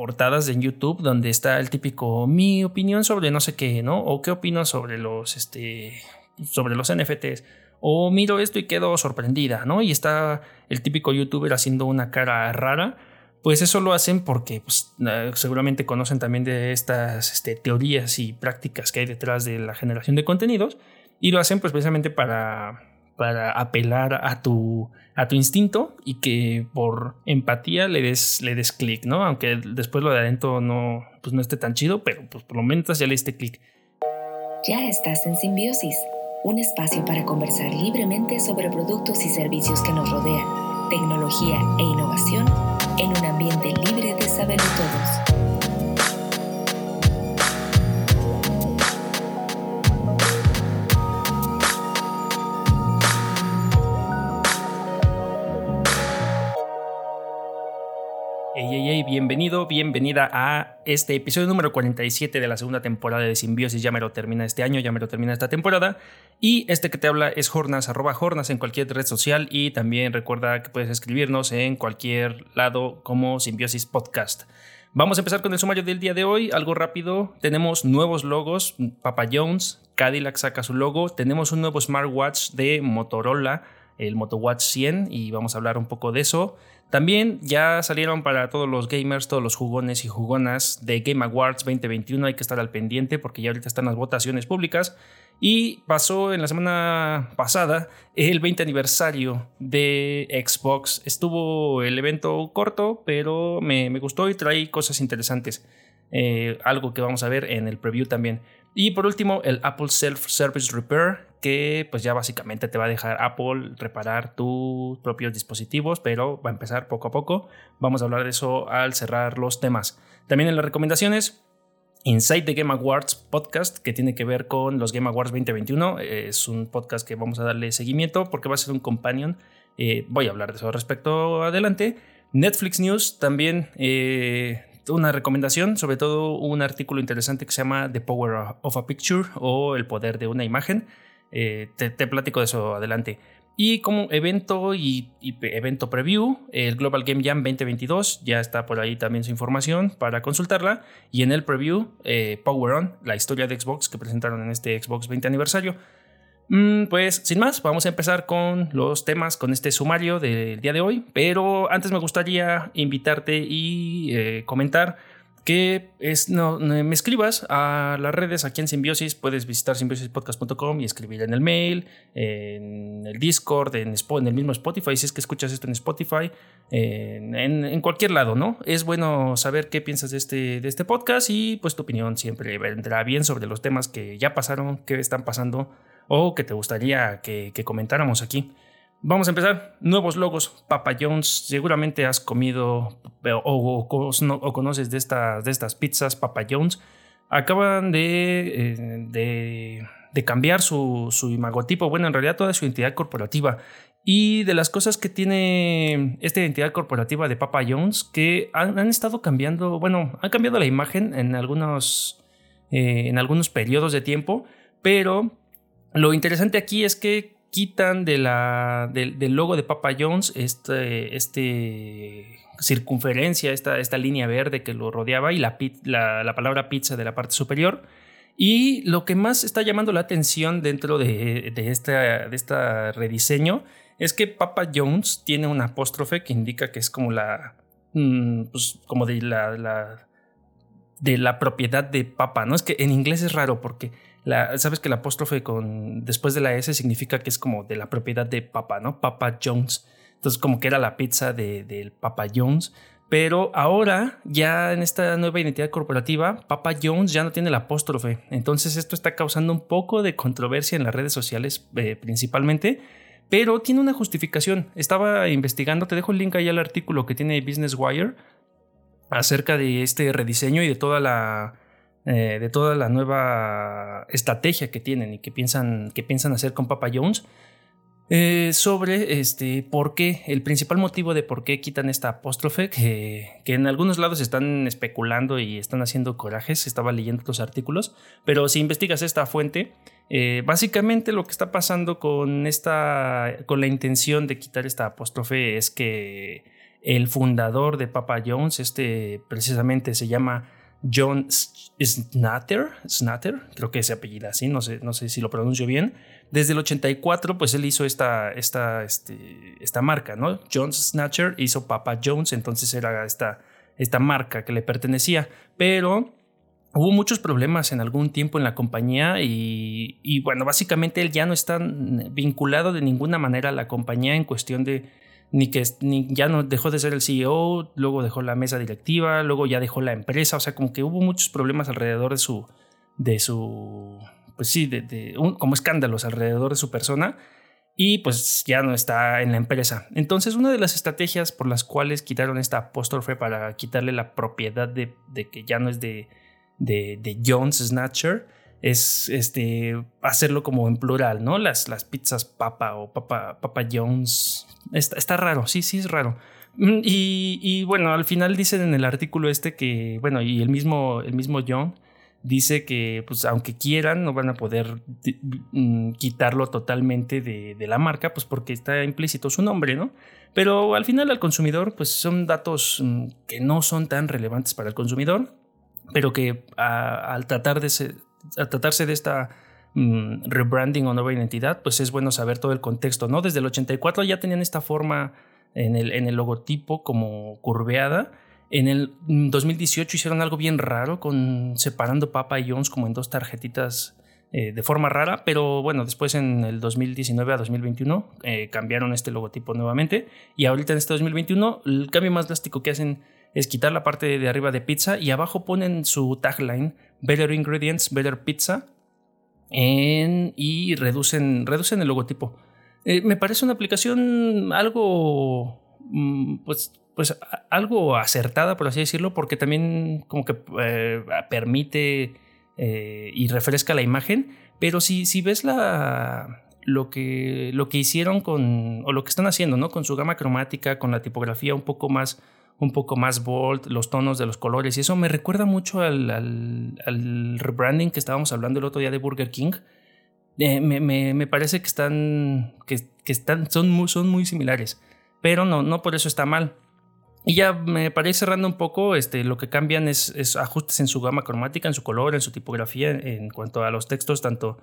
portadas en YouTube donde está el típico mi opinión sobre no sé qué, ¿no? O qué opino sobre los, este, sobre los NFTs. O miro esto y quedo sorprendida, ¿no? Y está el típico youtuber haciendo una cara rara. Pues eso lo hacen porque pues, seguramente conocen también de estas este, teorías y prácticas que hay detrás de la generación de contenidos. Y lo hacen pues precisamente para, para apelar a tu, a tu instinto y que por empatía le des, le des clic, ¿no? Aunque después lo de adentro no, pues no esté tan chido, pero pues por lo menos ya le diste clic. Ya estás en Simbiosis, un espacio para conversar libremente sobre productos y servicios que nos rodean, tecnología e innovación en un ambiente libre de saberlo todos. Bienvenido, bienvenida a este episodio número 47 de la segunda temporada de Simbiosis. Ya me lo termina este año, ya me lo termina esta temporada. Y este que te habla es Jornas, arroba Jornas en cualquier red social. Y también recuerda que puedes escribirnos en cualquier lado como Simbiosis Podcast. Vamos a empezar con el sumario del día de hoy, algo rápido. Tenemos nuevos logos, Papa Jones, Cadillac saca su logo, tenemos un nuevo smartwatch de Motorola, el MotoWatch 100, y vamos a hablar un poco de eso. También ya salieron para todos los gamers, todos los jugones y jugonas de Game Awards 2021. Hay que estar al pendiente porque ya ahorita están las votaciones públicas. Y pasó en la semana pasada el 20 aniversario de Xbox. Estuvo el evento corto, pero me, gustó y trae cosas interesantes. Eh, algo que vamos a ver en el preview también. Y por último, el Apple Self Service Repair, que pues ya básicamente te va a dejar Apple reparar tus propios dispositivos, pero va a empezar poco a poco. Vamos a hablar de eso al cerrar los temas. También en las recomendaciones, Inside the Game Awards podcast, que tiene que ver con los Game Awards 2021. Es un podcast que vamos a darle seguimiento porque va a ser un companion. Eh, voy a hablar de eso respecto adelante. Netflix News también eh, una recomendación, sobre todo un artículo interesante que se llama The Power of a Picture o El Poder de una Imagen. Eh, te, platico de eso adelante. Y como evento y, evento preview, el Global Game Jam 2022, ya está por ahí también su información para consultarla. Y en el preview, eh, Power On, la historia de Xbox que presentaron en este Xbox 20 aniversario. Mm, pues sin más, vamos a empezar con los temas, con este sumario del día de hoy, pero antes me gustaría invitarte y eh, comentar que es, no, me escribas a las redes aquí en Simbiosis. Puedes visitar simbiosispodcast.com y escribir en el mail, en el Discord, en, en, el mismo Spotify, si es que escuchas esto en Spotify, en, en, cualquier lado, ¿no? Es bueno saber qué piensas de este, de este podcast y pues tu opinión siempre vendrá bien sobre los temas que ya pasaron, que están pasando o que te gustaría que, comentáramos aquí. Vamos a empezar. Nuevos logos. Papa Jones. Seguramente has comido o, conoces de estas, de estas pizzas Papa Jones. Acaban de, eh, de, cambiar su, su imagotipo. Bueno, en realidad toda su identidad corporativa. Y de las cosas que tiene esta identidad corporativa de Papa Jones, que han, estado cambiando, bueno, han cambiado la imagen en algunos, eh, en algunos periodos de tiempo, pero lo interesante aquí es que quitan del, logo de Papa Jones este, este circunferencia, esta, línea verde que lo rodeaba y la, la, palabra pizza de la parte superior. Y lo que más está llamando la atención dentro de, de, este rediseño es que Papa Jones tiene un apóstrofe que indica que es como la. Mm, pues como de la, de la propiedad de Papa, ¿no? Es que en inglés es raro porque sabes que el apóstrofe con después de la S significa que es como de la propiedad de Papa, ¿no? Papa Jones. Entonces como que era la pizza del de, Papa Jones. Pero ahora, ya en esta nueva identidad corporativa, Papa Jones ya no tiene el apóstrofe. Entonces esto está causando un poco de controversia en las redes sociales eh, principalmente. Pero tiene una justificación. Estaba investigando, te dejo el link ahí al artículo que tiene Business Wire acerca de este rediseño y de toda la eh, de toda la nueva estrategia que tienen y que piensan, que piensan hacer con Papa Jones. Eh, sobre este, por qué, el principal motivo de por qué quitan esta apóstrofe, que, que, en algunos lados están especulando y están haciendo corajes, estaba leyendo otros artículos, pero si investigas esta fuente, eh, básicamente lo que está pasando con, esta, con la intención de quitar esta apóstrofe es que el fundador de Papa Jones, este precisamente se llama John Snatter, Snatter, creo que ese apellido así, no sé, no sé si lo pronuncio bien. Desde el 84, pues él hizo esta, esta, este, esta marca, ¿no? John Snatcher hizo Papa Jones, entonces era esta, esta marca que le pertenecía. Pero hubo muchos problemas en algún tiempo en la compañía y, y, bueno, básicamente él ya no está vinculado de ninguna manera a la compañía en cuestión de ni que ya no dejó de ser el CEO, luego dejó la mesa directiva, luego ya dejó la empresa, o sea, como que hubo muchos problemas alrededor de su, de su, pues sí, de, como escándalos alrededor de su persona y pues ya no está en la empresa. Entonces, una de las estrategias por las cuales quitaron esta apóstrofe para quitarle la propiedad de, de que ya no es de, de, de Jones Snatcher, es este hacerlo como en plural, ¿no? Las, las pizzas Papa o Papa, Papa Jones. Está, está raro, sí, sí es raro. Mm, y, y, bueno, al final dicen en el artículo este que, bueno, y el mismo, el mismo John dice que, pues, aunque quieran, no van a poder mm, quitarlo totalmente de, de, la marca, pues porque está implícito su nombre, ¿no? Pero al final al consumidor, pues son datos mm, que no son tan relevantes para el consumidor, pero que al tratar de, ser, a tratarse de esta mm, rebranding o nueva identidad, pues es bueno saber todo el contexto, ¿no? Desde el 84 ya tenían esta forma en el, en el logotipo como curveada. En el 2018 mm, hicieron algo bien raro con separando Papa y Jones como en dos tarjetitas eh, de forma rara, pero bueno, después en el 2019 a 2021 eh, cambiaron este logotipo nuevamente y ahorita en este 2021 el cambio más drástico que hacen es quitar la parte de arriba de pizza y abajo ponen su tagline Better Ingredients, Better Pizza y reducen, reducen el logotipo. Eh, me parece una aplicación algo, mm, pues, pues algo acertada, por así decirlo, porque también como que eh, permite eh, y refresca la imagen, pero si, si ves la, lo que, lo que hicieron con, o lo que están haciendo, ¿no? Con su gama cromática, con la tipografía un poco más un poco más bold, los tonos de los colores, y eso me recuerda mucho al, al, rebranding que estábamos hablando el otro día de Burger King. Eh, me, me, me, parece que están, que, que, están, son muy, son muy similares, pero no, no por eso está mal. Y ya me parece cerrando un poco, este, lo que cambian es, es, ajustes en su gama cromática, en su color, en su tipografía, en cuanto a los textos, tanto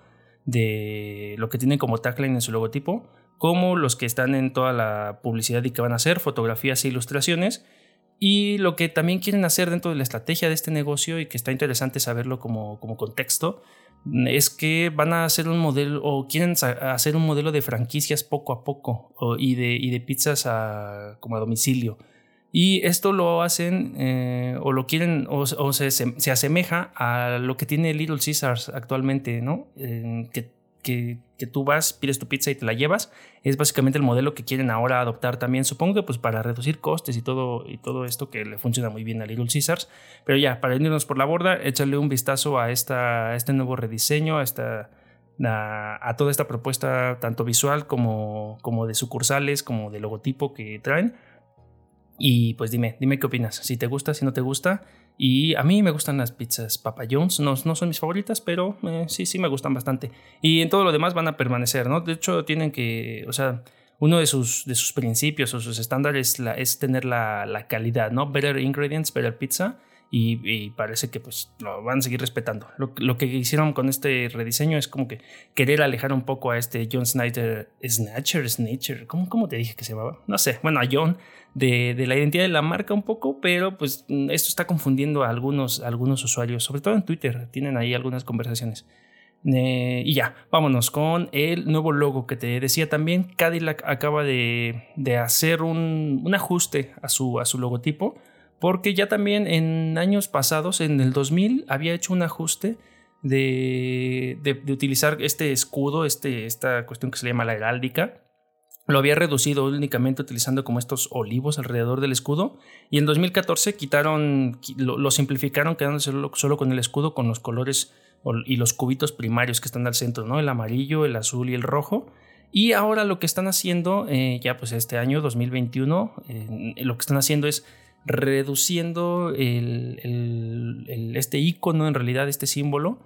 de lo que tienen como tagline en su logotipo, como los que están en toda la publicidad y que van a hacer, fotografías e ilustraciones, y lo que también quieren hacer dentro de la estrategia de este negocio y que está interesante saberlo como, como contexto es que van a hacer un modelo o quieren hacer un modelo de franquicias poco a poco y, de, y de pizzas a, como a domicilio. Y esto lo hacen eh, o lo quieren o, se, se, asemeja a lo que tiene Little Caesars actualmente, ¿no? que que, tú vas, pides tu pizza y te la llevas, es básicamente el modelo que quieren ahora adoptar también, supongo que pues para reducir costes y todo, y todo esto que le funciona muy bien a Little Caesars. Pero ya, para irnos por la borda, échale un vistazo a, esta, este nuevo rediseño, a, esta, a, toda esta propuesta, tanto visual como, como de sucursales, como de logotipo que traen. Y pues dime, dime qué opinas, si te gusta, si no te gusta. Y a mí me gustan las pizzas Papa John's, no, no son mis favoritas, pero eh, sí, sí me gustan bastante. Y en todo lo demás van a permanecer, ¿no? De hecho, tienen que, o sea, uno de sus, de sus principios o sus estándares la, es tener la, la, calidad, ¿no? Better ingredients, better pizza. Y, parece que pues lo van a seguir respetando. Lo, lo, que hicieron con este rediseño es como que querer alejar un poco a este John Snyder, Snatcher, Snatcher, ¿cómo, ¿cómo te dije que se llamaba? No sé, bueno, a John de, la identidad de la marca un poco, pero pues mm, esto está confundiendo a algunos, algunos usuarios, sobre todo en Twitter, tienen ahí algunas conversaciones. Eh, y ya, vámonos con el nuevo logo que te decía también. Cadillac acaba de, de hacer un, un, ajuste a su, a su logotipo, porque ya también en años pasados, en el 2000, había hecho un ajuste de, de, de utilizar este escudo, este, esta cuestión que se llama la heráldica, lo había reducido únicamente utilizando como estos olivos alrededor del escudo y en 2014 quitaron, lo, simplificaron quedándose solo, con el escudo con los colores y los cubitos primarios que están al centro, ¿no? El amarillo, el azul y el rojo. Y ahora lo que están haciendo, eh, ya pues este año 2021, eh, lo que están haciendo es reduciendo este icono, en realidad este símbolo,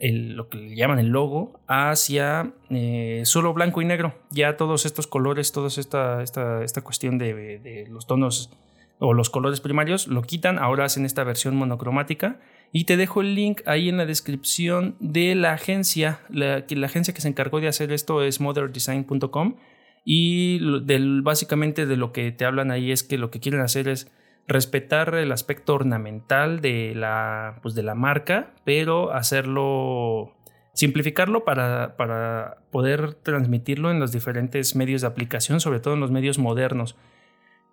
lo que le llaman el logo hacia eh, solo blanco y negro. Ya todos estos colores, toda esta, esta, esta cuestión de, los tonos o los colores primarios lo quitan, ahora hacen esta versión monocromática. Y te dejo el link ahí en la descripción de la agencia. La, agencia que se encargó de hacer esto es moderndesign.com. Y del, básicamente de lo que te hablan ahí es que lo que quieren hacer es respetar el aspecto ornamental de la, pues de la marca, pero hacerlo, simplificarlo para, para poder transmitirlo en los diferentes medios de aplicación, sobre todo en los medios modernos.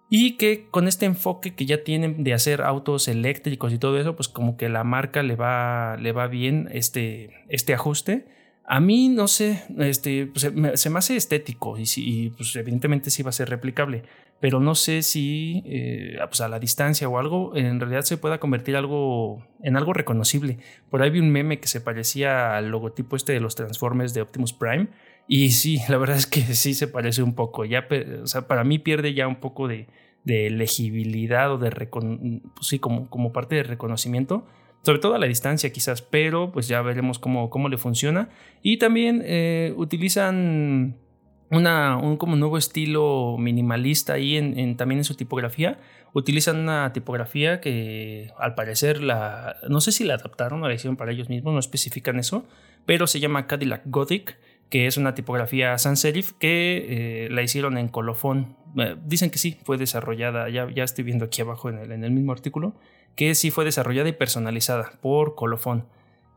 Y que con este enfoque que ya tienen de hacer autos eléctricos y todo eso, pues como que la marca le va, le va bien este, este ajuste. A mí, no sé, este, pues, se, me, hace estético y, y pues evidentemente sí va a ser replicable pero no sé si eh, pues a la distancia o algo en realidad se pueda convertir algo en algo reconocible. Por ahí vi un meme que se parecía al logotipo este de los Transformers de Optimus Prime y sí, la verdad es que sí se parece un poco. Ya, o sea, para mí pierde ya un poco de, de legibilidad o de pues sí, como, como parte de reconocimiento sobre todo a la distancia quizás, pero pues ya veremos cómo, cómo le funciona. Y también eh, utilizan una, un como nuevo estilo minimalista ahí en, también en su tipografía. Utilizan una tipografía que al parecer la, no sé si la adaptaron o la hicieron para ellos mismos, no especifican eso, pero se llama Cadillac Gothic, que es una tipografía sans serif que eh, la hicieron en colofón. Eh, dicen que sí, fue desarrollada, ya, ya estoy viendo aquí abajo en el, en el mismo artículo, que sí fue desarrollada y personalizada por colofón.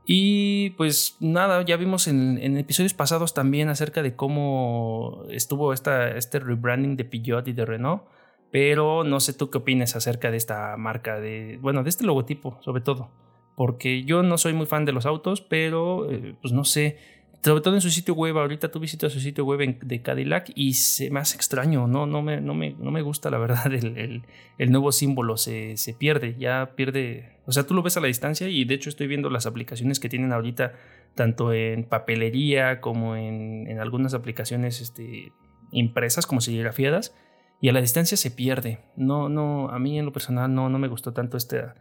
Y pues nada, ya vimos en, episodios pasados también acerca de cómo estuvo esta, este rebranding de Peugeot y de Renault. Pero no sé tú qué opinas acerca de esta marca, de, bueno, de este logotipo sobre todo. Porque yo no soy muy fan de los autos, pero eh, pues no sé, sobre todo en su sitio web, ahorita tú visitas su sitio web de Cadillac y se me hace extraño, no, no, me, no, me, no me gusta la verdad el, el, nuevo símbolo, se, se, pierde, ya pierde, o sea, tú lo ves a la distancia y de hecho estoy viendo las aplicaciones que tienen ahorita, tanto en papelería como en, en algunas aplicaciones este, impresas como serigrafiadas, y a la distancia se pierde, no, no, a mí en lo personal no, no me gustó tanto esta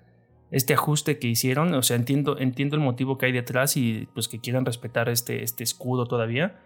este ajuste que hicieron. O sea, entiendo, entiendo el motivo que hay detrás y pues que quieran respetar este, este escudo todavía.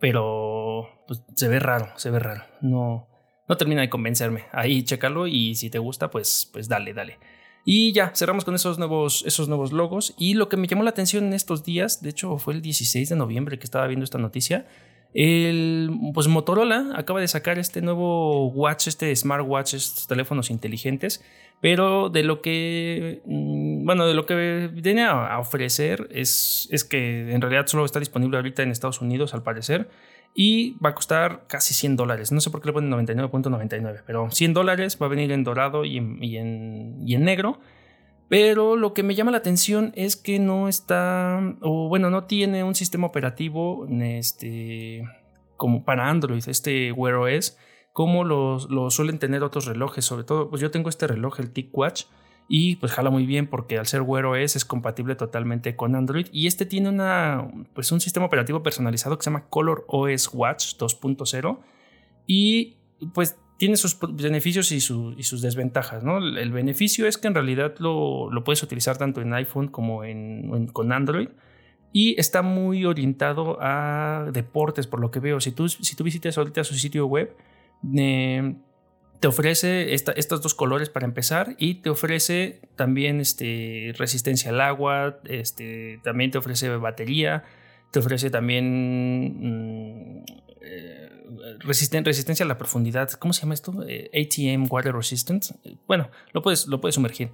Pero pues, se ve raro, se ve raro. No, no termina de convencerme. Ahí chécalo y si te gusta, pues, pues dale, dale. Y ya, cerramos con esos nuevos, esos nuevos logos. Y lo que me llamó la atención en estos días, de hecho fue el 16 de noviembre que estaba viendo esta noticia, el, pues Motorola acaba de sacar este nuevo watch, este smartwatch, estos teléfonos inteligentes, pero de lo que, mm, bueno, de lo que viene a ofrecer es, es que en realidad solo está disponible ahorita en Estados Unidos al parecer y va a costar casi 100 dólares. No sé por qué le ponen 99.99, pero 100 dólares va a venir en dorado y en, y en negro. Pero lo que me llama la atención es que no está, o bueno, no tiene un sistema operativo este, como para Android, este Wear OS, como lo, suelen tener otros relojes. Sobre todo, pues yo tengo este reloj, el TicWatch, y pues jala muy bien porque al ser Wear OS es compatible totalmente con Android. Y este tiene una, pues un sistema operativo personalizado que se llama Color OS Watch 2.0. Y pues tiene sus beneficios y, sus desventajas. ¿no? El beneficio es que en realidad lo, puedes utilizar tanto en iPhone como en, con Android. Y está muy orientado a deportes, por lo que veo. Si tú, si tú visitas ahorita su sitio web, eh, te ofrece estos dos colores para empezar y te ofrece también este, resistencia al agua, este, también te ofrece batería, te ofrece también mm, eh, resistencia a la profundidad. ¿Cómo se llama esto? Eh, ATM Water Resistance. Bueno, lo puedes, lo puedes sumergir.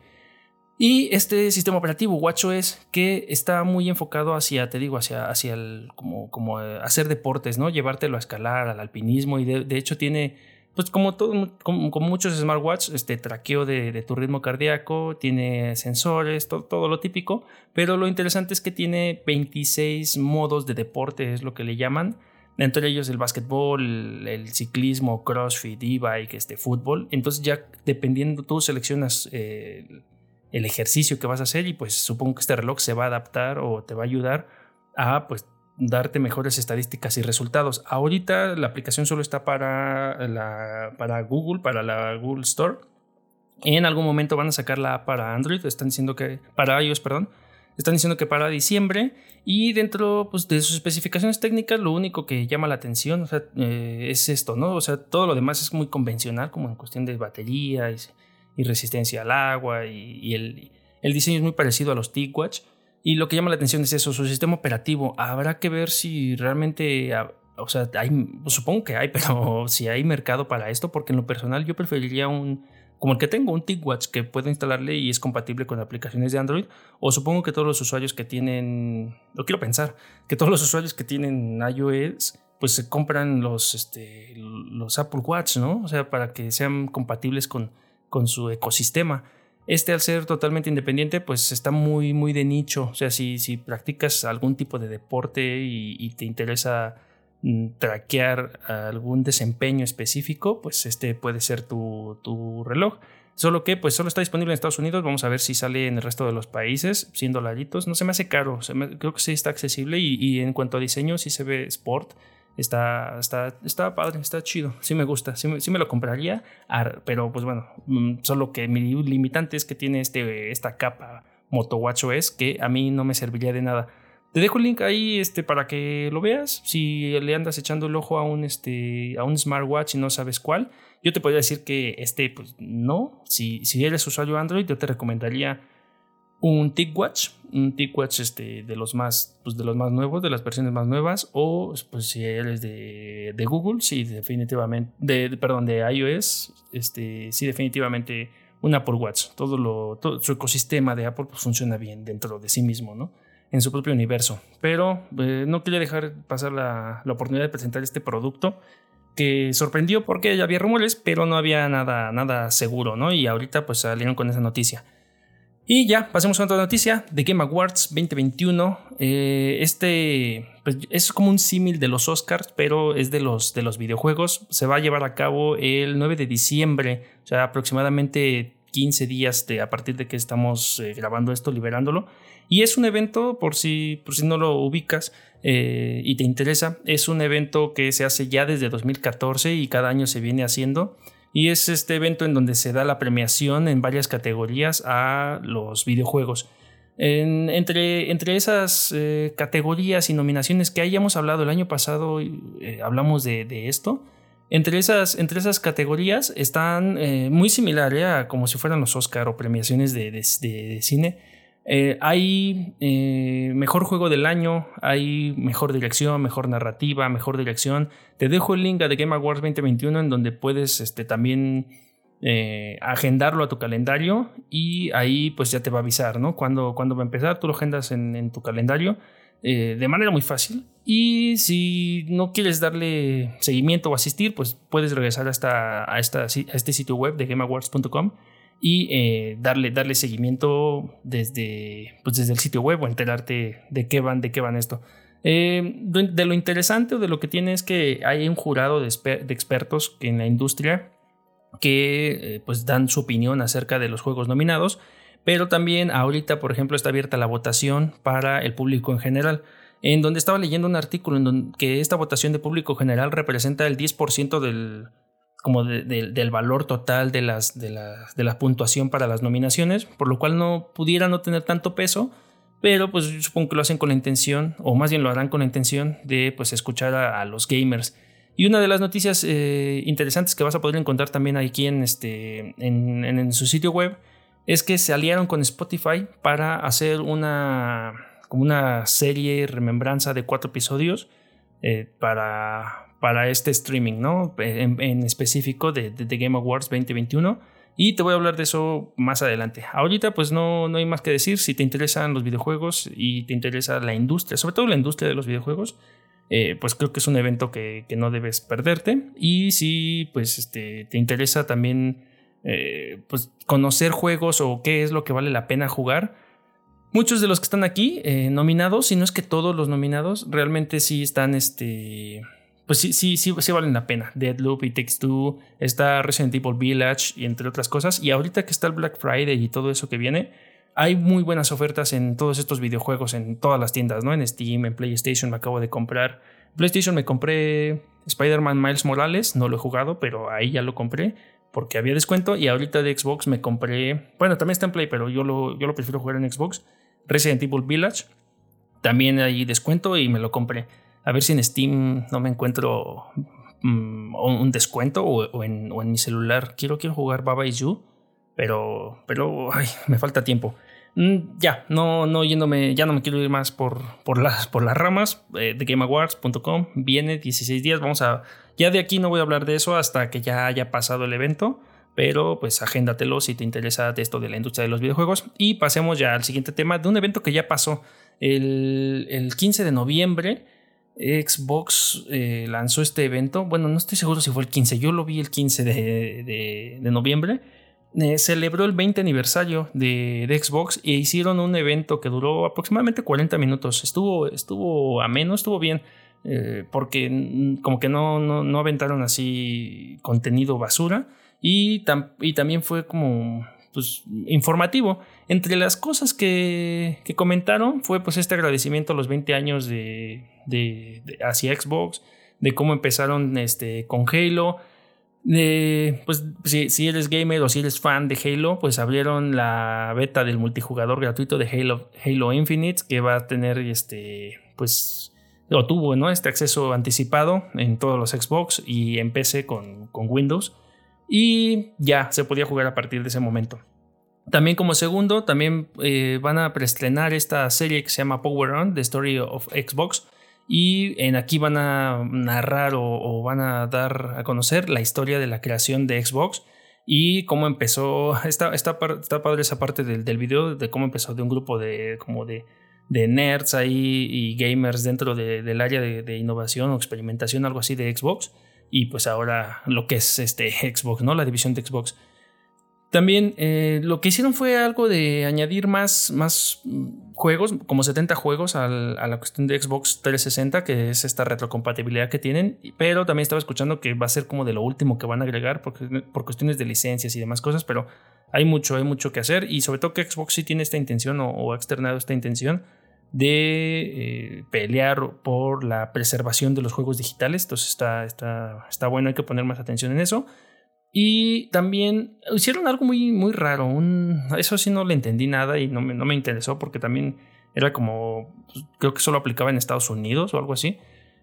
Y este sistema operativo, WatchOS, que está muy enfocado hacia, te digo, hacia, hacia el, como, como eh, hacer deportes, ¿no? Llevártelo a escalar, al alpinismo, y de, hecho tiene, pues como, todo, como, muchos smartwatches, este traqueo de, tu ritmo cardíaco, tiene sensores, todo lo típico, pero lo interesante es que tiene 26 modos de deporte, es lo que le llaman, entre ellos el básquetbol, el ciclismo, crossfit, e-bike, este, fútbol. Entonces ya dependiendo, tú seleccionas eh, el ejercicio que vas a hacer y pues supongo que este reloj se va a adaptar o te va a ayudar a pues darte mejores estadísticas y resultados. Ahorita la aplicación solo está para, la, para Google, para la Google Store. En algún momento van a sacarla para Android, están diciendo que para iOS, perdón, Están diciendo que para diciembre y dentro pues, de sus especificaciones técnicas lo único que llama la atención eh, es esto, ¿no? O sea, todo lo demás es muy convencional como en cuestión de batería y, resistencia al agua y, el, el, diseño es muy parecido a los TicWatch. Y lo que llama la atención es eso, su sistema operativo. Habrá que ver si realmente o sea, hay, supongo que hay, pero si hay mercado para esto, porque en lo personal yo preferiría un, como el que tengo, un TicWatch que puedo instalarle y es compatible con aplicaciones de Android, o supongo que todos los usuarios que tienen, lo quiero pensar, que todos los usuarios que tienen iOS, pues se compran los, este, Apple Watch, ¿no? O sea, para que sean compatibles con, su ecosistema. Este al ser totalmente independiente, pues está muy, muy de nicho. O sea, si, practicas algún tipo de deporte y te interesa traquear algún desempeño específico, pues este puede ser tu, reloj. Solo que pues solo está disponible en Estados Unidos, vamos a ver si sale en el resto de los países, 100 dolaritos, no se me hace caro, creo que sí está accesible y, en cuanto a diseño sí se ve sport, está, está, está padre, está chido, sí me gusta, sí, me lo compraría, pero pues bueno, mm, solo que mi limitante es que tiene este, esta capa MotoWatch OS que a mí no me serviría de nada. Te dejo el link ahí este, para que lo veas. Si le andas echando el ojo a un, este, a un smartwatch y no sabes cuál, yo te podría decir que este, pues no. Si, si eres usuario Android, yo te recomendaría un TicWatch, un TicWatch este, de, los más, pues de los más nuevos, de las versiones más nuevas, o pues si eres de, de Google, sí, definitivamente, de, perdón, de iOS, este, sí, definitivamente un Apple Watch. Todo, lo, todo su ecosistema de Apple pues, funciona bien dentro de sí mismo, ¿no? En su propio universo. Pero eh, no quería dejar pasar la, oportunidad de presentar este producto que sorprendió porque ya había rumores, pero no había nada, nada seguro, ¿no? Y ahorita pues salieron con esa noticia. Y ya, pasemos a otra noticia de Game Awards 2021. Eh, este pues, es como un símil de los Oscars, pero es de los, de los videojuegos. Se va a llevar a cabo el 9 de diciembre, o sea, aproximadamente 15 días de, a partir de que estamos eh, grabando esto, liberándolo. Y es un evento, por si, por si no lo ubicas eh, y te interesa, es un evento que se hace ya desde 2014 y cada año se viene haciendo. Y es este evento en donde se da la premiación en varias categorías a los videojuegos. entre, entre, esas eh, categorías y nominaciones que hayamos hablado el año pasado, eh, hablamos de, esto. Entre esas, entre esas categorías están muy similares a como si fueran los Oscar o premiaciones de, de cine eh, hay eh, mejor juego del año, hay mejor dirección, mejor narrativa, mejor dirección. Te dejo el link a Game Awards 2021 en donde puedes este, también eh, agendarlo a tu calendario y ahí pues ya te va a avisar, ¿no? Cuando, cuando va a empezar, tú lo agendas en, tu calendario de manera muy fácil. Y si no quieres darle seguimiento o asistir, pues puedes regresar hasta, a, a este sitio web de gameawards.com y eh, darle, darle seguimiento desde, pues desde el sitio web o enterarte de qué van, de qué van esto. Eh, de lo interesante o de lo que tiene es que hay un jurado de, expertos en la industria que eh, pues dan su opinión acerca de los juegos nominados, pero también ahorita, por ejemplo, está abierta la votación para el público en general, en donde estaba leyendo un artículo en donde que esta votación de público general representa el 10% del, como del valor total de, las, de, la, de la puntuación para las nominaciones, por lo cual no pudiera no tener tanto peso, pero pues supongo que lo hacen con la intención, o más bien lo harán con la intención de pues escuchar a, los gamers. Y una de las noticias eh, interesantes que vas a poder encontrar también aquí en, este, en, en, su sitio web es que se aliaron con Spotify para hacer una, como una serie remembranza de cuatro episodios eh, para, para este streaming, ¿no? En, específico de, The Game Awards 2021. Y te voy a hablar de eso más adelante. Ahorita pues no, no hay más que decir. Si te interesan los videojuegos y te interesa la industria, sobre todo la industria de los videojuegos, eh, pues creo que es un evento que, no debes perderte. Y si pues este, te interesa también eh, pues, conocer juegos o qué es lo que vale la pena jugar, muchos de los que están aquí eh, nominados, si no es que todos los nominados, realmente sí están este, pues sí, sí, sí, sí valen la pena. Deadloop y Takes Two, está Resident Evil Village y entre otras cosas. Y ahorita que está el Black Friday y todo eso que viene, hay muy buenas ofertas en todos estos videojuegos, en todas las tiendas, ¿no? En Steam, en PlayStation me acabo de comprar. PlayStation me compré Spider-Man Miles Morales, no lo he jugado, pero ahí ya lo compré porque había descuento. Y ahorita de Xbox me compré, bueno, también está en Play, pero yo lo, yo lo prefiero jugar en Xbox. Resident Evil Village. También hay descuento y me lo compré. A ver si en Steam no me encuentro mm, un descuento o, en, mi celular. Quiero, quiero jugar Baba Is You, pero, pero ay, me falta tiempo. Mm, ya, no, no yéndome, ya no me quiero ir más por, por, las, por las ramas eh, GameAwards.com. Viene 16 días, vamos a... Ya de aquí no voy a hablar de eso hasta que ya haya pasado el evento, pero pues agéndatelo si te interesa de esto de la industria de los videojuegos. Y pasemos ya al siguiente tema de un evento que ya pasó el 15 de noviembre. Xbox eh, lanzó este evento. Bueno, no estoy seguro si fue el 15. Yo lo vi el 15 de, noviembre eh, celebró el 20 aniversario de, Xbox e hicieron un evento que duró aproximadamente 40 minutos. Estuvo, estuvo ameno, estuvo bien, eh, porque como que no, no, aventaron así contenido basura y, y también fue como pues, informativo. Entre las cosas que, que, comentaron fue pues este agradecimiento a los 20 años de, de, hacia Xbox, de cómo empezaron este, con Halo pues si, eres gamer o si eres fan de Halo, pues abrieron la beta del multijugador gratuito de Halo, Halo Infinite, que va a tener este, pues, o tuvo, ¿no? Este acceso anticipado en todos los Xbox y en PC con, Windows. Y ya se podía jugar a partir de ese momento. También como segundo, también eh, van a preestrenar esta serie que se llama Power On, The Story of Xbox y en aquí van a narrar o, van a dar a conocer la historia de la creación de Xbox y cómo empezó. Está, está, está padre esa parte del, del, video de cómo empezó de un grupo de como de, nerds ahí y gamers dentro del área de, de, innovación o experimentación, algo así de Xbox. Y pues ahora lo que es este Xbox, ¿no? La división de Xbox. También eh, lo que hicieron fue algo de añadir más, más juegos, como 70 juegos a la cuestión de Xbox 360, que es esta retrocompatibilidad que tienen, pero también estaba escuchando que va a ser como de lo último que van a agregar porque, por cuestiones de licencias y demás cosas, pero hay mucho, hay mucho que hacer. Y sobre todo que Xbox sí tiene esta intención o, ha externado esta intención de eh, pelear por la preservación de los juegos digitales, entonces está, está, está bueno, hay que poner más atención en eso. Y también hicieron algo muy, muy raro. Eso sí no le entendí nada y no me, no me interesó porque también era como, pues, creo que solo aplicaba en Estados Unidos o algo así.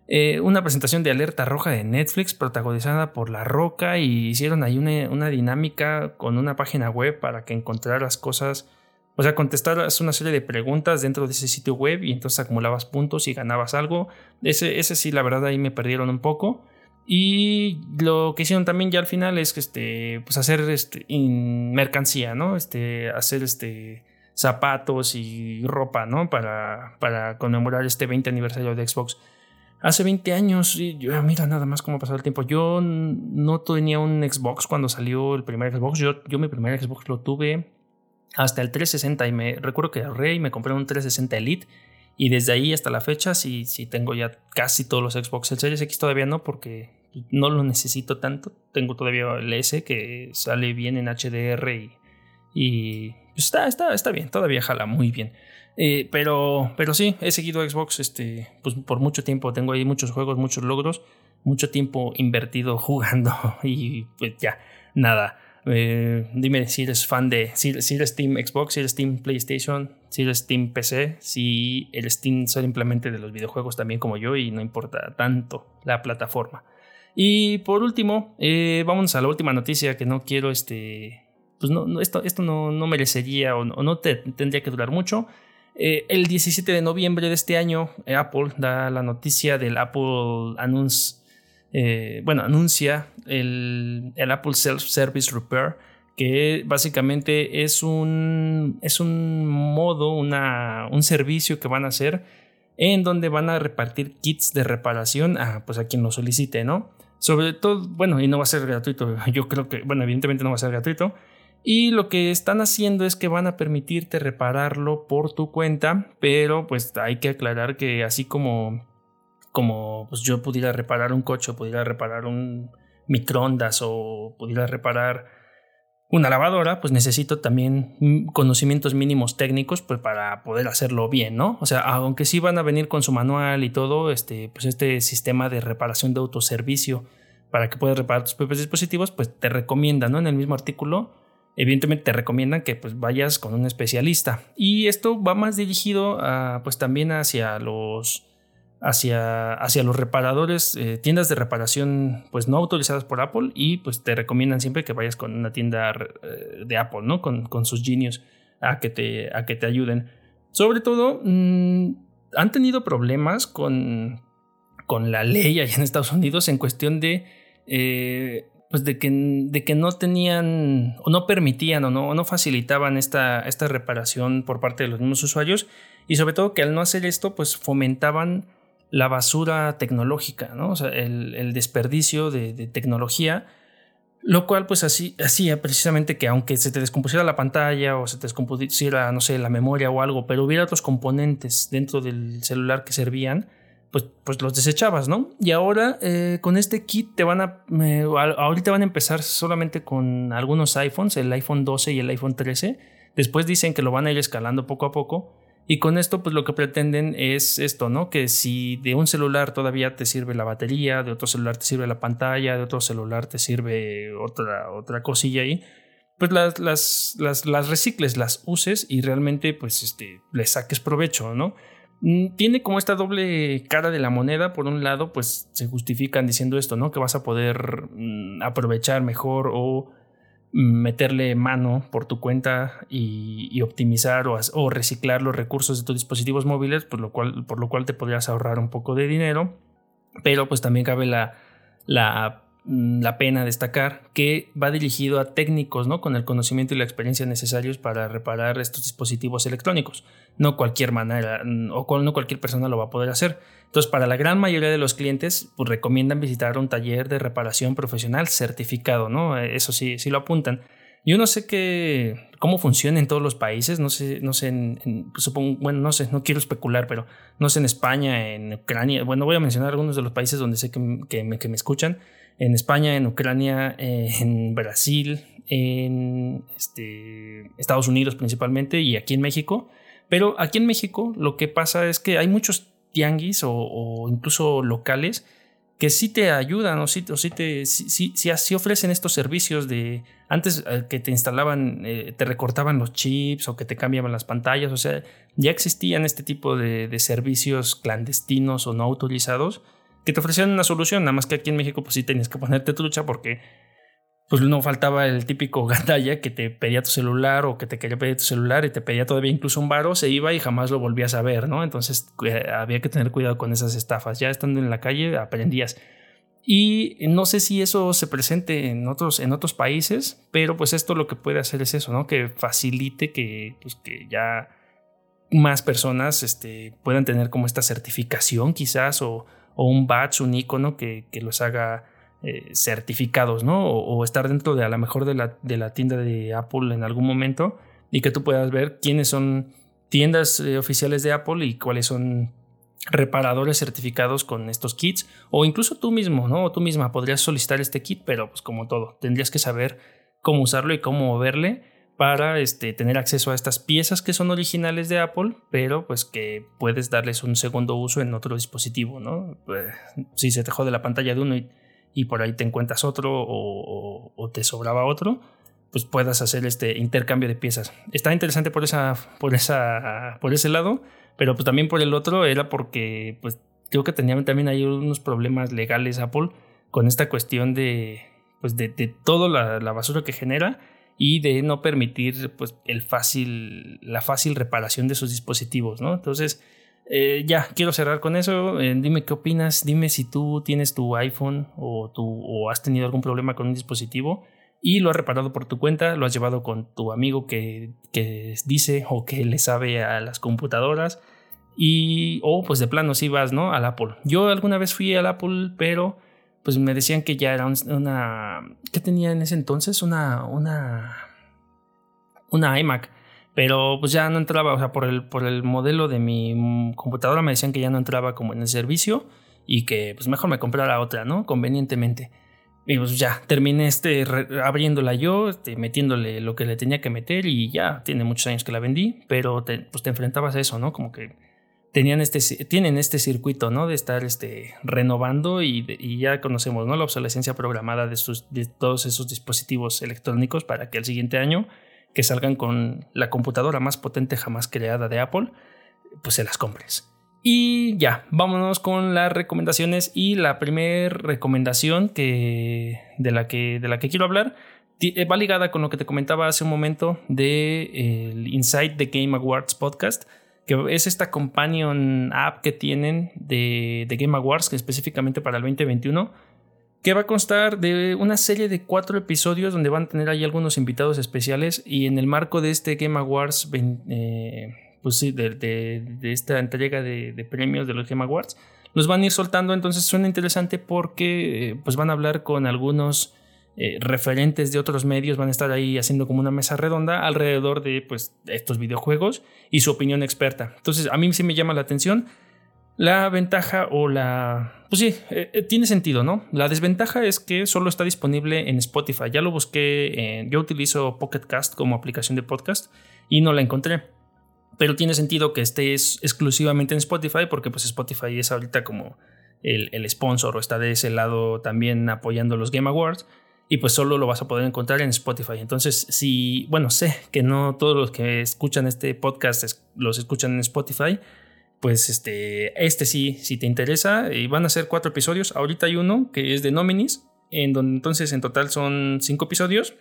Eh, una presentación de alerta roja de Netflix protagonizada por La Roca y hicieron ahí una, una, dinámica con una página web para que encontraras cosas, o sea, contestaras una serie de preguntas dentro de ese sitio web y entonces acumulabas puntos y ganabas algo. Ese, ese sí, la verdad ahí me perdieron un poco. Y lo que hicieron también ya al final es que este, pues hacer este, mercancía, ¿no? Este, hacer este, zapatos y ropa, ¿no? Para, para conmemorar este 20 aniversario de Xbox. Hace 20 años, y yo, mira nada más cómo ha pasado el tiempo. Yo no tenía un Xbox cuando salió el primer Xbox. Yo, yo mi primer Xbox lo tuve hasta el 360 y me recuerdo que ahorré y me compré un 360 Elite y desde ahí hasta la fecha sí, sí tengo ya casi todos los Xbox. El Series X todavía no porque no lo necesito tanto. Tengo todavía el S que sale bien en HDR y, y pues está, está, está bien, todavía jala muy bien. Eh, pero, pero sí, he seguido Xbox este, pues por mucho tiempo. Tengo ahí muchos juegos, muchos logros, mucho tiempo invertido jugando y pues ya, nada. Eh, dime si eres fan de, si, eres Team Xbox, si eres Team PlayStation, si eres Team PC, si eres Team simplemente de los videojuegos también como yo y no importa tanto la plataforma. Y por último, eh, vamos a la última noticia que no quiero, este, pues no, esto, esto no, no merecería o no, tendría que durar mucho. Eh, el 17 de noviembre de este año, Apple da la noticia del Apple Announce eh, bueno, anuncia el, Apple Self-Service Repair, que básicamente es un, es un modo, una, un servicio que van a hacer en donde van a repartir kits de reparación a, pues a quien lo solicite, ¿no? Sobre todo, bueno, y no va a ser gratuito, yo creo que, bueno, evidentemente no va a ser gratuito. Y lo que están haciendo es que van a permitirte repararlo por tu cuenta, pero pues hay que aclarar que así como como pues yo pudiera reparar un coche, pudiera reparar un microondas o pudiera reparar una lavadora, pues necesito también conocimientos mínimos técnicos pues para poder hacerlo bien, ¿no? O sea, aunque sí van a venir con su manual y todo, este, pues este sistema de reparación de autoservicio para que puedas reparar tus propios dispositivos, pues te recomienda, ¿no? En el mismo artículo evidentemente te recomiendan que pues vayas con un especialista. Y esto va más dirigido a, pues también hacia los hacia, hacia los reparadores, eh, tiendas de reparación pues no autorizadas por Apple y pues te recomiendan siempre que vayas con una tienda eh, de Apple, ¿no? Con, con, sus genios a que te, a que te ayuden. Sobre todo, mm, han tenido problemas con, con la ley allá en Estados Unidos en cuestión de... Eh, pues de que, de que no tenían o no permitían o no, no facilitaban esta, esta reparación por parte de los mismos usuarios y sobre todo que al no hacer esto pues fomentaban la basura tecnológica, el, desperdicio de, tecnología, lo cual pues así hacía precisamente que aunque se te descompusiera la pantalla o se te descompusiera, no sé, la memoria o algo, pero hubiera otros componentes dentro del celular que servían, pues, pues los desechabas, ¿no? Y ahora eh, con este kit te van a, ahorita van a empezar solamente con algunos iPhones, el iPhone 12 y el iPhone 13, después dicen que lo van a ir escalando poco a poco y con esto, pues lo que pretenden es esto, ¿no? Que si de un celular todavía te sirve la batería, de otro celular te sirve la pantalla, de otro celular te sirve otra, otra cosilla ahí, pues las, las, las, recicles, las uses y realmente, pues, este, le saques provecho, ¿no? Mm, tiene como esta doble cara de la moneda. Por un lado, pues se justifican diciendo esto, ¿no? Que vas a poder mm, aprovechar mejor o meterle mano por tu cuenta y, optimizar o, reciclar los recursos de tus dispositivos móviles, por lo, cual, por lo cual te podrías ahorrar un poco de dinero. Pero pues también cabe la, la la pena destacar que va dirigido a técnicos ¿no? con el conocimiento y la experiencia necesarios para reparar estos dispositivos electrónicos. No cualquier manera mm, o no cualquier persona lo va a poder hacer. Entonces, para la gran mayoría de los clientes, pues recomiendan visitar un taller de reparación profesional certificado, ¿no? Eso sí, sí lo apuntan. Yo no sé qué, cómo funciona en todos los países, no sé, no sé, supongo, bueno, no sé, no quiero especular, pero no sé en España, en Ucrania, bueno, voy a mencionar algunos de los países donde sé que, que me escuchan, en España, en Ucrania, eh, en Brasil, en este, Estados Unidos principalmente y aquí en México. Pero aquí en México lo que pasa es que hay muchos tianguis o, incluso locales que sí te ayudan o sí, te sí, ofrecen estos servicios de antes eh, que te instalaban, eh, te recortaban los chips o que te cambiaban las pantallas, o sea, ya existían este tipo de servicios clandestinos o no autorizados que te ofrecían una solución, nada más que aquí en México pues sí tenías que ponerte trucha porque pues no faltaba el típico gandalla que te pedía tu celular o que te quería pedir tu celular y te pedía todavía incluso un varo, se iba y jamás lo volvías a ver, ¿no? Entonces eh, había que tener cuidado con esas estafas. Ya estando en la calle aprendías. Y no sé si eso se presente en otros, en otros países, pero pues esto lo que puede hacer es eso, ¿no? Que facilite que, pues, que ya más personas este, puedan tener como esta certificación quizás o, o un badge, un icono que, los haga eh, certificados, ¿no? O, estar dentro de a lo mejor de la, de la, tienda de Apple en algún momento y que tú puedas ver quiénes son tiendas eh, oficiales de Apple y cuáles son reparadores certificados con estos kits o incluso tú mismo, ¿no? O tú misma podrías solicitar este kit, pero pues como todo, tendrías que saber cómo usarlo y cómo moverle para este, tener acceso a estas piezas que son originales de Apple, pero pues que puedes darles un segundo uso en otro dispositivo, ¿no? Pues, si se te jode la pantalla de uno y, por ahí te encuentras otro o, te sobraba otro, pues puedas hacer este intercambio de piezas. Está interesante por, esa, por, esa, por ese lado, pero pues también por el otro era porque pues creo que tenía también ahí unos problemas legales Apple con esta cuestión de pues de, de toda la basura que genera y de no permitir pues, el fácil, la fácil reparación de sus dispositivos, ¿no? Entonces, eh, ya, quiero cerrar con eso. Eh, dime qué opinas, dime si tú tienes tu iPhone o, tu, o has tenido algún problema con un dispositivo y lo has reparado por tu cuenta, lo has llevado con tu amigo que, que dice o que le sabe a las computadoras y o pues de plano si vas, ¿no? Al Apple. Yo alguna vez fui al Apple, pero pues me decían que ya era una... ¿Qué tenía en ese entonces? Una... una una iMac. Pero pues ya no entraba, o sea, por el, por el modelo de mi computadora me decían que ya no entraba como en el servicio y que pues mejor me comprara otra, ¿no? Convenientemente. Y pues ya, terminé este, abriéndola yo, este, metiéndole lo que le tenía que meter y ya, tiene muchos años que la vendí, pero pues te enfrentabas a eso, ¿no? Como que tenían este, tienen este circuito, ¿no? De estar este, renovando y, ya conocemos, ¿no? La obsolescencia programada de, sus, de todos esos dispositivos electrónicos para que al siguiente año que salgan con la computadora más potente jamás creada de Apple, pues se las compres. Y ya, vámonos con las recomendaciones y la primera recomendación que, de, la que, de la que quiero hablar eh, va ligada con lo que te comentaba hace un momento de el Inside the Game Awards podcast que es esta companion app que tienen de, Game Awards, que específicamente para el 2021, que va a constar de una serie de cuatro episodios donde van a tener ahí algunos invitados especiales y en el marco de este Game Awards, eh, pues sí, de, esta entrega de, premios de los Game Awards, los van a ir soltando, entonces suena interesante porque eh, pues van a hablar con algunos eh, referentes de otros medios van a estar ahí haciendo como una mesa redonda alrededor de pues, estos videojuegos y su opinión experta. Entonces, a mí sí me llama la atención. La ventaja o la... Pues sí, eh, eh, tiene sentido, ¿no? La desventaja es que solo está disponible en Spotify. Ya lo busqué, yo utilizo Pocket Cast como aplicación de podcast y no la encontré. Pero tiene sentido que esté exclusivamente en Spotify porque pues Spotify es ahorita como el, el sponsor o está de ese lado también apoyando los Game Awards y pues solo lo vas a poder encontrar en Spotify. Entonces, si, bueno, sé que no todos los que escuchan este podcast los escuchan en Spotify, pues este, este sí, si te interesa, y van a ser cuatro episodios. Ahorita hay uno que es de Nominis, en donde entonces en total son cinco episodios.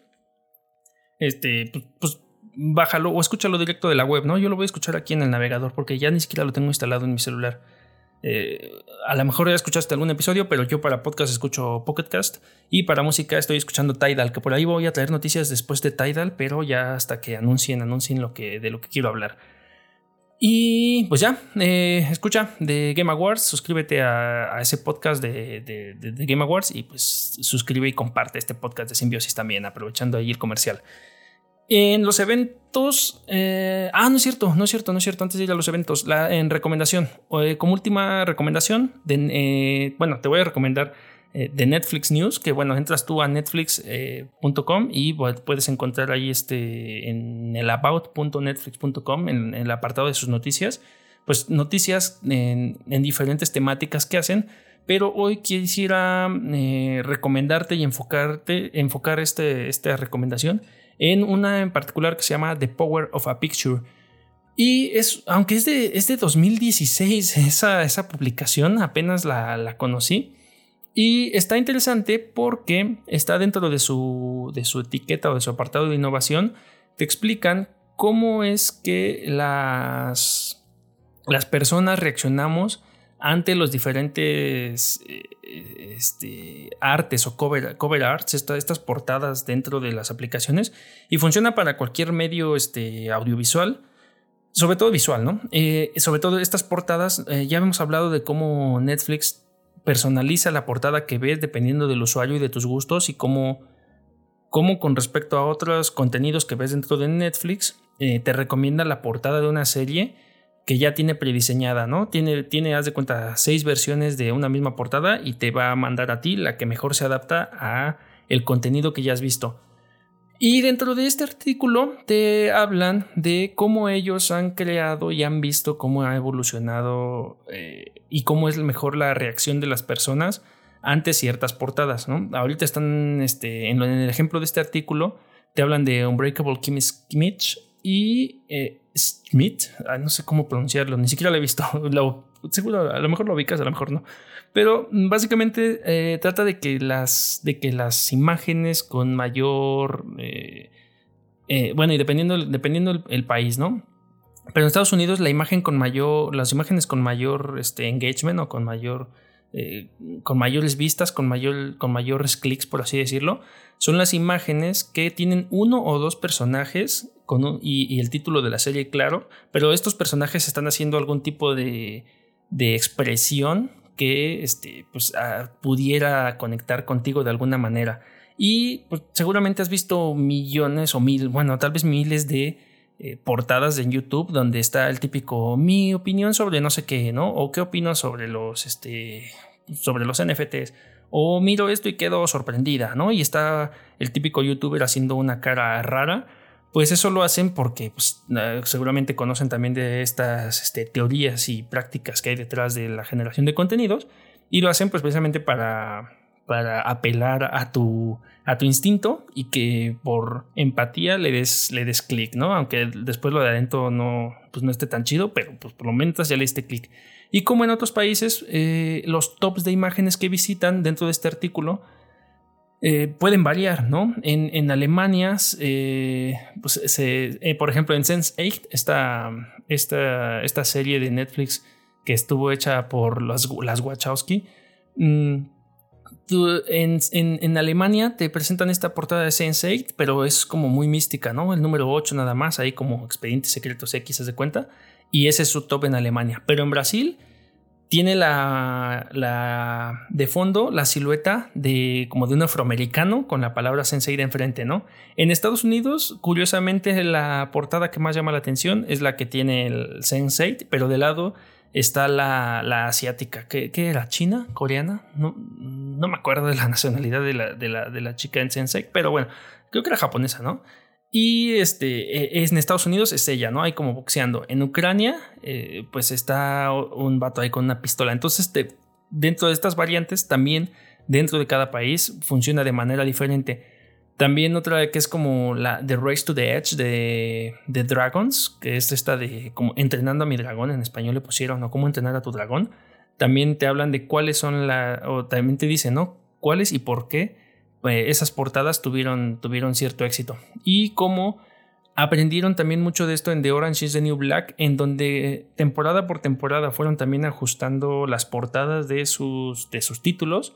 Este, pues, pues bájalo o escúchalo directo de la web, ¿no? Yo lo voy a escuchar aquí en el navegador porque ya ni siquiera lo tengo instalado en mi celular. Eh, a lo mejor ya escuchaste algún episodio, pero yo para podcast escucho Pocketcast y para música estoy escuchando Tidal, que por ahí voy a traer noticias después de Tidal, pero ya hasta que anuncien, anuncien lo que, de lo que quiero hablar. Y pues ya, eh, escucha de Game Awards, suscríbete a, ese podcast de, de, Game Awards y pues suscribe y comparte este podcast de Simbiosis también, aprovechando ahí el comercial. En los eventos. Eh, ah, no es cierto, no es cierto, no es cierto. Antes de ir a los eventos, la, en recomendación, eh, como última recomendación, eh, bueno, te voy a recomendar de Netflix News, que bueno, entras tú a netflix.com y puedes encontrar ahí este, en el about.netflix.com, en, el apartado de sus noticias, pues noticias en, diferentes temáticas que hacen. Pero hoy quisiera recomendarte y enfocarte, enfocar este, esta recomendación en una en particular que se llama The Power of a Picture. Y es, aunque es de, es de 2016 esa, esa publicación, apenas la, la, conocí. Y está interesante porque está dentro de su, de su etiqueta o de su apartado de innovación. Te explican cómo es que las, las personas reaccionamos ante los diferentes eh, este, artes o cover, arts, estas portadas dentro de las aplicaciones, y funciona para cualquier medio este, audiovisual, sobre todo visual, ¿no? Eh, sobre todo estas portadas, eh, ya hemos hablado de cómo Netflix personaliza la portada que ves dependiendo del usuario y de tus gustos y cómo, cómo con respecto a otros contenidos que ves dentro de Netflix, te recomienda la portada de una serie que ya tiene prediseñada, ¿no? Tiene, tiene, haz de cuenta, seis versiones de una misma portada y te va a mandar a ti la que mejor se adapta a el contenido que ya has visto. Y dentro de este artículo te hablan de cómo ellos han creado y han visto cómo ha evolucionado eh, y cómo es mejor la reacción de las personas ante ciertas portadas, ¿no? Ahorita están, este, en, el ejemplo de este artículo, te hablan de Unbreakable Kimmy Schmidt y eh, Smith, ah, no sé cómo pronunciarlo, ni siquiera lo he visto. seguro, a lo mejor lo ubicas, a lo mejor no. Pero básicamente eh, trata de que las, de que las imágenes con mayor. Eh, eh, bueno, y dependiendo, dependiendo el, país, ¿no? Pero en Estados Unidos la imagen con mayor. Las imágenes con mayor este, engagement o con mayor. con mayores vistas, con, mayor, con mayores clics, por así decirlo, son las imágenes que tienen uno o dos personajes y, el título de la serie, claro, pero estos personajes están haciendo algún tipo de, expresión que este, pues, ah, pudiera conectar contigo de alguna manera. Y pues, seguramente has visto millones o mil, bueno, tal vez miles de eh, portadas en YouTube donde está el típico mi opinión sobre no sé qué, ¿no? O qué opino sobre los, este, sobre los NFTs. O miro esto y quedo sorprendida, ¿no? Y está el típico youtuber haciendo una cara rara pues eso lo hacen porque pues, seguramente conocen también de estas este, teorías y prácticas que hay detrás de la generación de contenidos y lo hacen pues precisamente para, para apelar a tu, a tu instinto y que por empatía le des, le des clic, ¿no? Aunque después lo de adentro no, pues no esté tan chido, pero pues por lo menos ya le diste clic. Y como en otros países, eh, los tops de imágenes que visitan dentro de este artículo eh, pueden variar, ¿no? En, Alemania, eh, pues, eh, por ejemplo, en Sense8, esta, serie de Netflix que estuvo hecha por las, las Wachowski, mm, en, en, Alemania te presentan esta portada de Sense8, pero es como muy mística, ¿no? El número 8 nada más, ahí como Expedientes Secretos X, se de cuenta? Y ese es su top en Alemania. Pero en Brasil tiene la, la, de fondo la silueta de como de un afroamericano con la palabra Sensei de enfrente, ¿no? En Estados Unidos, curiosamente, la portada que más llama la atención es la que tiene el Sensei, pero de lado está la, la asiática. ¿Qué, era? ¿China? ¿Coreana? No, me acuerdo de la nacionalidad de la, de la chica en Sensei, pero bueno, creo que era japonesa, ¿no? Y este, e, en Estados Unidos es ella, ¿no? Hay como boxeando. En Ucrania, eh, pues está un vato ahí con una pistola. Entonces, dentro de estas variantes, también dentro de cada país funciona de manera diferente. También otra que es como la The Race to the Edge de, de Dragons, que es esta de como entrenando a mi dragón, en español le pusieron, ¿no? Cómo entrenar a tu dragón. También te hablan de cuáles son la, o también te dicen, ¿no? Cuáles y por qué eh, esas portadas tuvieron, tuvieron cierto éxito. Y como aprendieron también mucho de esto en The Orange is the New Black, en donde temporada por temporada fueron también ajustando las portadas de sus, de sus títulos.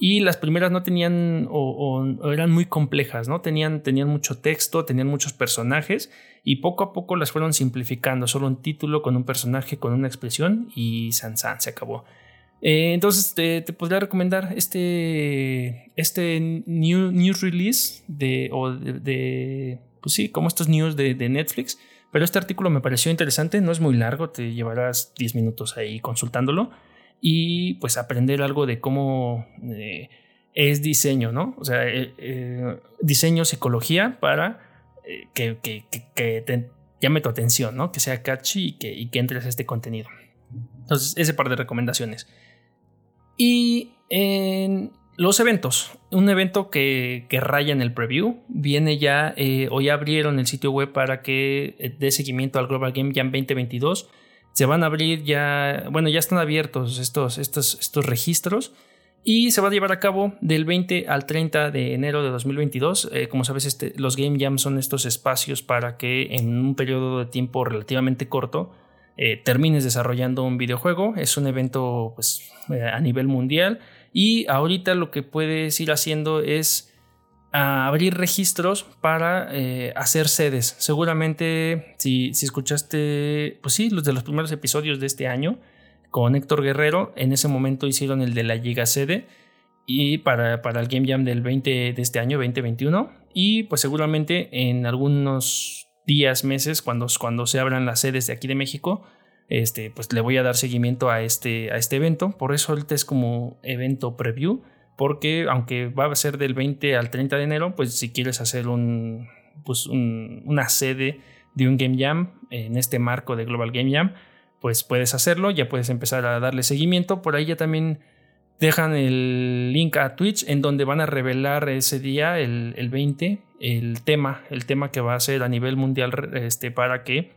Y las primeras no tenían o, eran muy complejas, ¿no? Tenían, tenían mucho texto, tenían muchos personajes y poco a poco las fueron simplificando. Solo un título con un personaje, con una expresión y San San se acabó. Eh, entonces te, podría recomendar este, este new, news release de, o de, pues sí, como estos news de, Netflix. Pero este artículo me pareció interesante, no es muy largo, te llevarás 10 minutos ahí consultándolo y pues aprender algo de cómo eh, es diseño, ¿no? O sea, eh, diseño, psicología para que, te llame tu atención, ¿no? Que sea catchy y que, y que entres a este contenido. Entonces, ese par de recomendaciones. Y en los eventos, un evento que, raya en el preview, viene ya, eh, o ya abrieron el sitio web para que eh, dé seguimiento al Global Game Jam 2022. Se van a abrir ya, bueno, ya están abiertos estos, estos, estos registros y se va a llevar a cabo del 20 al 30 de enero de 2022. Eh, como sabes, este, los Game Jam son estos espacios para que en un periodo de tiempo relativamente corto eh, termines desarrollando un videojuego. Es un evento pues, eh, a nivel mundial y ahorita lo que puedes ir haciendo es ah, abrir registros para eh, hacer sedes. Seguramente si, si, escuchaste, pues sí, los de los primeros episodios de este año con Héctor Guerrero, en ese momento hicieron el de la Giga Sede y para, para el Game Jam del 20 de este año, 2021. Y pues seguramente en algunos días, meses, cuando, cuando se abran las sedes de aquí de México, este, pues le voy a dar seguimiento a este, a este evento. Por eso ahorita es como evento preview, porque aunque va a ser del 20 al 30 de enero, pues si quieres hacer un, pues una sede de un Game Jam en este marco de Global Game Jam, pues puedes hacerlo, ya puedes empezar a darle seguimiento. Por ahí ya también dejan el link a Twitch en donde van a revelar ese día, el, el 20, el tema, el tema que va a ser a nivel mundial este, para que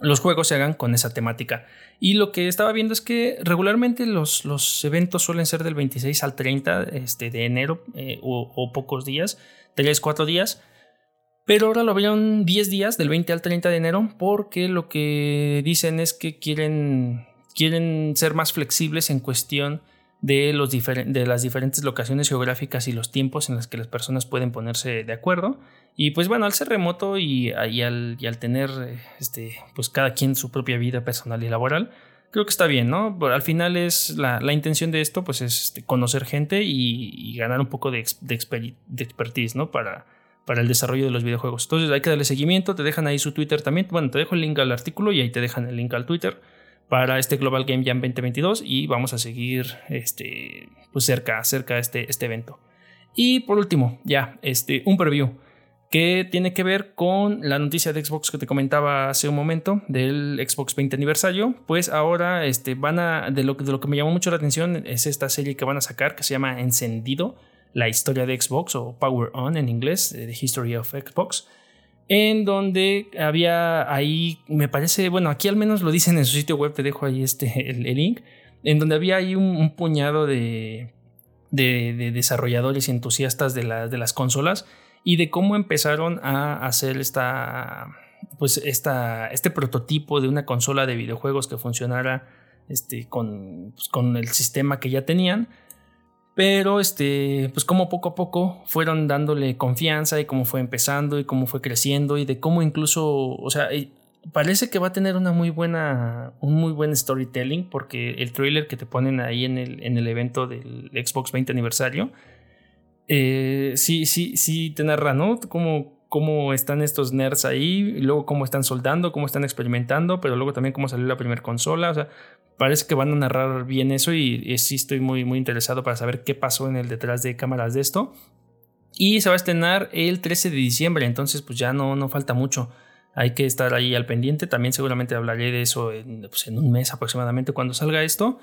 los juegos se hagan con esa temática. Y lo que estaba viendo es que regularmente los, los eventos suelen ser del 26 al 30 este, de enero eh, o, pocos días, 3, 4 días. Pero ahora lo abrieron 10 días, del 20 al 30 de enero, porque lo que dicen es que quieren, quieren ser más flexibles en cuestión de, los de las diferentes locaciones geográficas y los tiempos en los que las personas pueden ponerse de acuerdo. Y pues bueno, al ser remoto y, al, y al, tener este, pues cada quien su propia vida personal y laboral, creo que está bien, ¿no? al final es la, la, intención de esto, pues es este, conocer gente y, ganar un poco de, de, expertise, ¿no? Para, para el desarrollo de los videojuegos. Entonces hay que darle seguimiento, te dejan ahí su Twitter también. Bueno, te dejo el link al artículo y ahí te dejan el link al Twitter para este Global Game Jam 2022 y vamos a seguir este, pues cerca, cerca este, este evento. Y por último, ya, este, un preview. que tiene que ver con la noticia de Xbox que te comentaba hace un momento del Xbox 20 aniversario. Pues ahora este, van a, de lo, de lo que me llamó mucho la atención es esta serie que van a sacar que se llama Encendido, la historia de Xbox o Power On en inglés, The History of Xbox en donde había ahí, me parece, bueno, aquí al menos lo dicen en su sitio web, te dejo ahí este, el, link, en donde había ahí un, puñado de, de, desarrolladores y entusiastas de, de las consolas y de cómo empezaron a hacer esta, pues esta, este prototipo de una consola de videojuegos que funcionara este, con, pues, con el sistema que ya tenían pero este, pues como poco a poco fueron dándole confianza y cómo fue empezando y cómo fue creciendo y de cómo incluso, o sea, parece que va a tener una muy buena, un muy buen storytelling porque el trailer que te ponen ahí en el, en el evento del Xbox 20 aniversario, eh, sí, sí, sí te narra, ¿no? Cómo, cómo están estos nerds ahí, y luego cómo están soldando, cómo están experimentando, pero luego también cómo salió la primera consola, o sea, parece que van a narrar bien eso y, sí estoy muy, muy interesado para saber qué pasó en el detrás de cámaras de esto. Y se va a estrenar el 13 de diciembre, entonces pues ya no, no falta mucho. Hay que estar ahí al pendiente. También seguramente hablaré de eso en, pues, un mes aproximadamente cuando salga esto.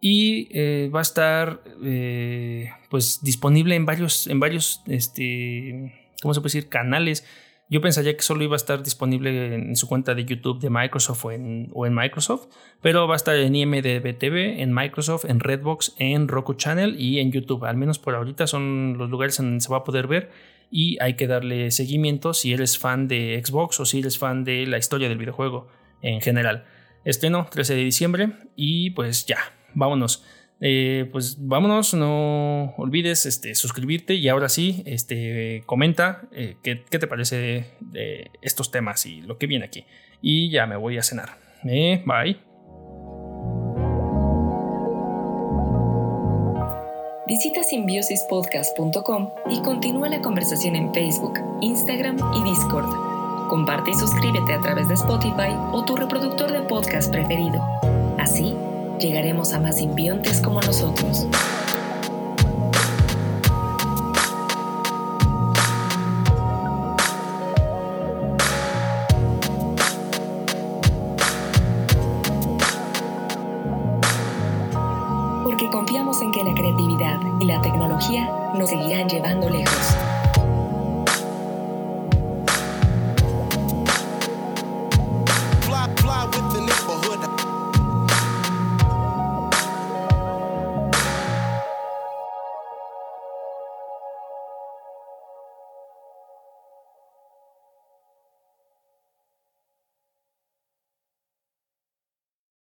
Y eh, va a estar eh, pues disponible en varios, en varios, este, ¿cómo se puede decir? Canales yo pensaría que solo iba a estar disponible en su cuenta de YouTube de Microsoft o en, Microsoft, pero va a estar en IMDB TV, en Microsoft, en Redbox, en Roku Channel y en YouTube. Al menos por ahorita son los lugares en donde se va a poder ver y hay que darle seguimiento si eres fan de Xbox o si eres fan de la historia del videojuego en general. Estreno 13 de diciembre y pues ya, vámonos. Eh, pues vámonos, no olvides este, suscribirte y ahora sí, este, comenta eh, qué, te parece de, estos temas y lo que viene aquí. Y ya me voy a cenar. Eh, bye. Visita simbiosispodcast.com y continúa la conversación en Facebook, Instagram y Discord. Comparte y suscríbete a través de Spotify o tu reproductor de podcast preferido. Así, llegaremos a más simbiontes como nosotros.